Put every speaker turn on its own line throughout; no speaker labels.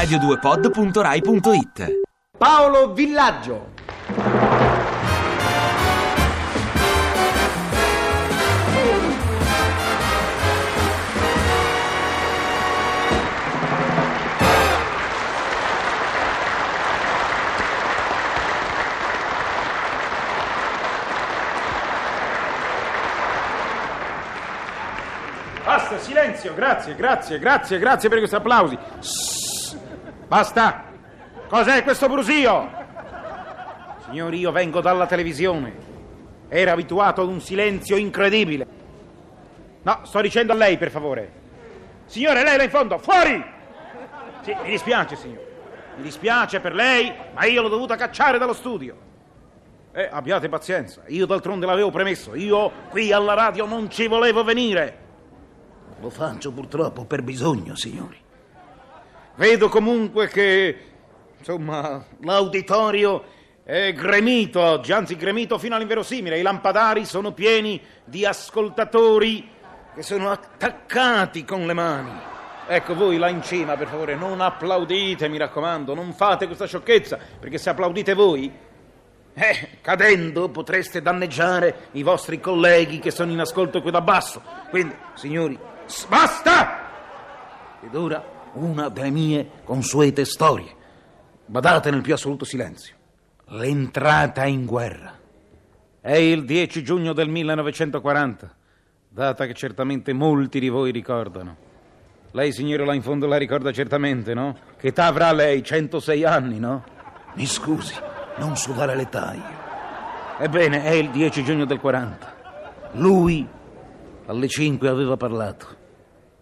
radio2pod.rai.it
Paolo Villaggio.
Basta, silenzio, grazie, grazie, grazie, grazie per questi applausi. Basta. Cos'è questo brusio? Signori, io vengo dalla televisione. Era abituato ad un silenzio incredibile. No, sto dicendo a lei, per favore. Signore, lei là in fondo, fuori! Sì, mi dispiace, signore. Mi dispiace per lei, ma io l'ho dovuta cacciare dallo studio. Eh, abbiate pazienza, io d'altronde l'avevo premesso. Io qui alla radio non ci volevo venire.
Lo faccio purtroppo per bisogno, signori.
Vedo comunque che, insomma, l'auditorio è gremito oggi, anzi gremito fino all'inverosimile. I lampadari sono pieni di ascoltatori che sono attaccati con le mani. Ecco, voi là in cima, per favore, non applaudite, mi raccomando, non fate questa sciocchezza, perché se applaudite voi, eh, cadendo potreste danneggiare i vostri colleghi che sono in ascolto qui da basso. Quindi, signori, basta!
Ed ora una delle mie consuete storie.
Badate nel più assoluto silenzio.
L'entrata in guerra.
È il 10 giugno del 1940, data che certamente molti di voi ricordano. Lei, signore, là in fondo la ricorda certamente, no? Che età avrà lei? 106 anni, no?
Mi scusi, non so dare l'età io.
Ebbene, è il 10 giugno del 40.
Lui alle 5 aveva parlato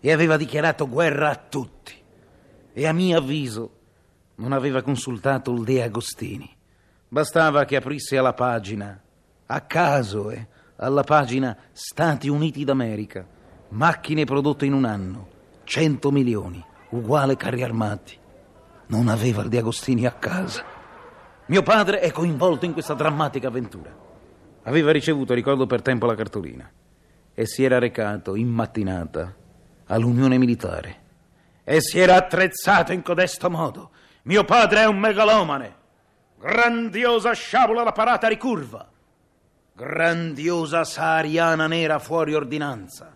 e aveva dichiarato guerra a tutti.
E a mio avviso non aveva consultato il De Agostini. Bastava che aprisse alla pagina, a caso, eh, alla pagina Stati Uniti d'America, macchine prodotte in un anno, 100 milioni, uguale carri armati. Non aveva il De Agostini a casa. Mio padre è coinvolto in questa drammatica avventura. Aveva ricevuto, ricordo per tempo, la cartolina e si era recato in mattinata all'Unione Militare e si era attrezzato in codesto modo. Mio padre è un megalomane. Grandiosa sciabola da parata ricurva. Grandiosa sahariana nera fuori ordinanza.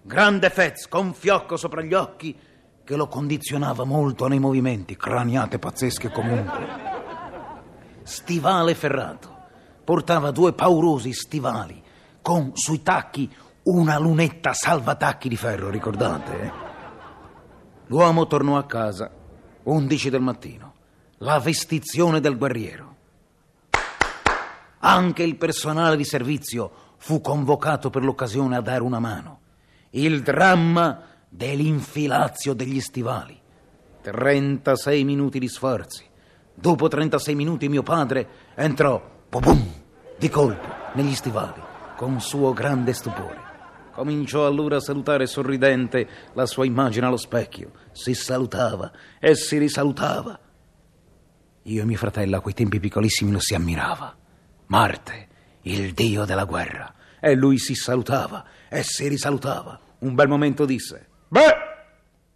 Grande fez con fiocco sopra gli occhi che lo condizionava molto nei movimenti, craniate pazzesche comunque. Stivale ferrato. Portava due paurosi stivali con sui tacchi una lunetta salvatacchi di ferro, ricordate? L'uomo tornò a casa, 11 del mattino. La vestizione del guerriero. Anche il personale di servizio fu convocato per l'occasione a dare una mano. Il dramma dell'infilazio degli stivali. 36 minuti di sforzi. Dopo 36 minuti mio padre entrò, pum, di colpo, negli stivali, con suo grande stupore. Cominciò allora a salutare sorridente la sua immagine allo specchio. Si salutava e si risalutava. Io e mio fratello a quei tempi piccolissimi lo si ammirava. Marte, il dio della guerra. E lui si salutava e si risalutava. Un bel momento disse: Beh,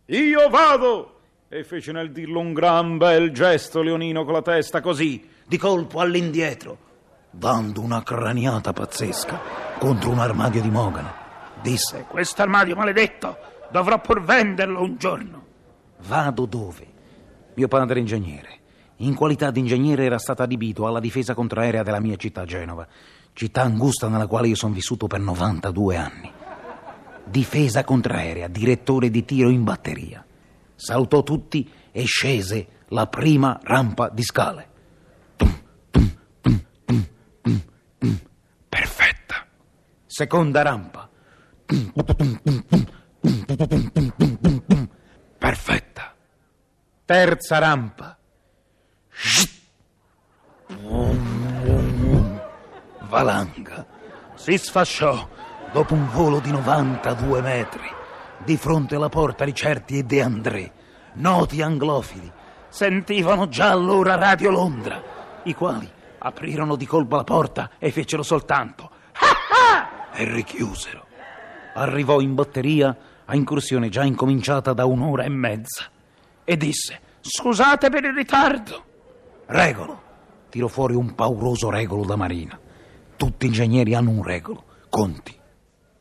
io vado! E fece nel dirlo un gran bel gesto Leonino con la testa così, di colpo all'indietro, dando una craniata pazzesca contro un armadio di mogano. Disse: Questo armadio maledetto dovrò pur venderlo un giorno. Vado dove? Mio padre ingegnere. In qualità di ingegnere era stato adibito alla difesa contraerea della mia città Genova, città angusta nella quale io sono vissuto per 92 anni. Difesa contraerea, direttore di tiro in batteria. Salutò tutti e scese la prima rampa di scale. Perfetta. Seconda rampa. Perfetta. Terza rampa. Valanga si sfasciò dopo un volo di 92 metri di fronte alla porta di certi e De André, noti anglofili. Sentivano già allora Radio Londra, i quali aprirono di colpo la porta e fecero soltanto e richiusero. Arrivò in batteria a incursione già incominciata da un'ora e mezza e disse
Scusate per il ritardo.
Regolo. Tiro fuori un pauroso regolo da marina. Tutti ingegneri hanno un regolo. Conti.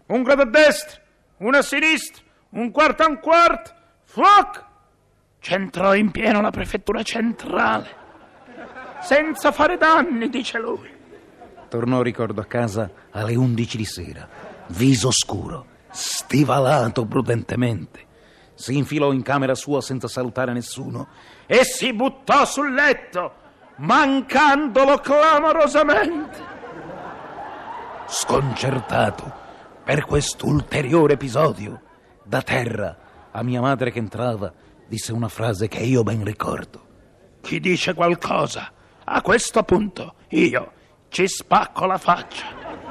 Un grado a destra, uno a sinistra, un quarto a un quarto. Fuoco! C'entrò in pieno la prefettura centrale. Senza fare danni, dice lui.
Tornò, ricordo, a casa alle 11 di sera. Viso scuro, stivalato prudentemente. Si infilò in camera sua senza salutare nessuno
e si buttò sul letto, mancandolo clamorosamente.
Sconcertato per quest'ulteriore episodio, da terra a mia madre che entrava disse una frase che io ben ricordo.
Chi dice qualcosa, a questo punto io ci spacco la faccia.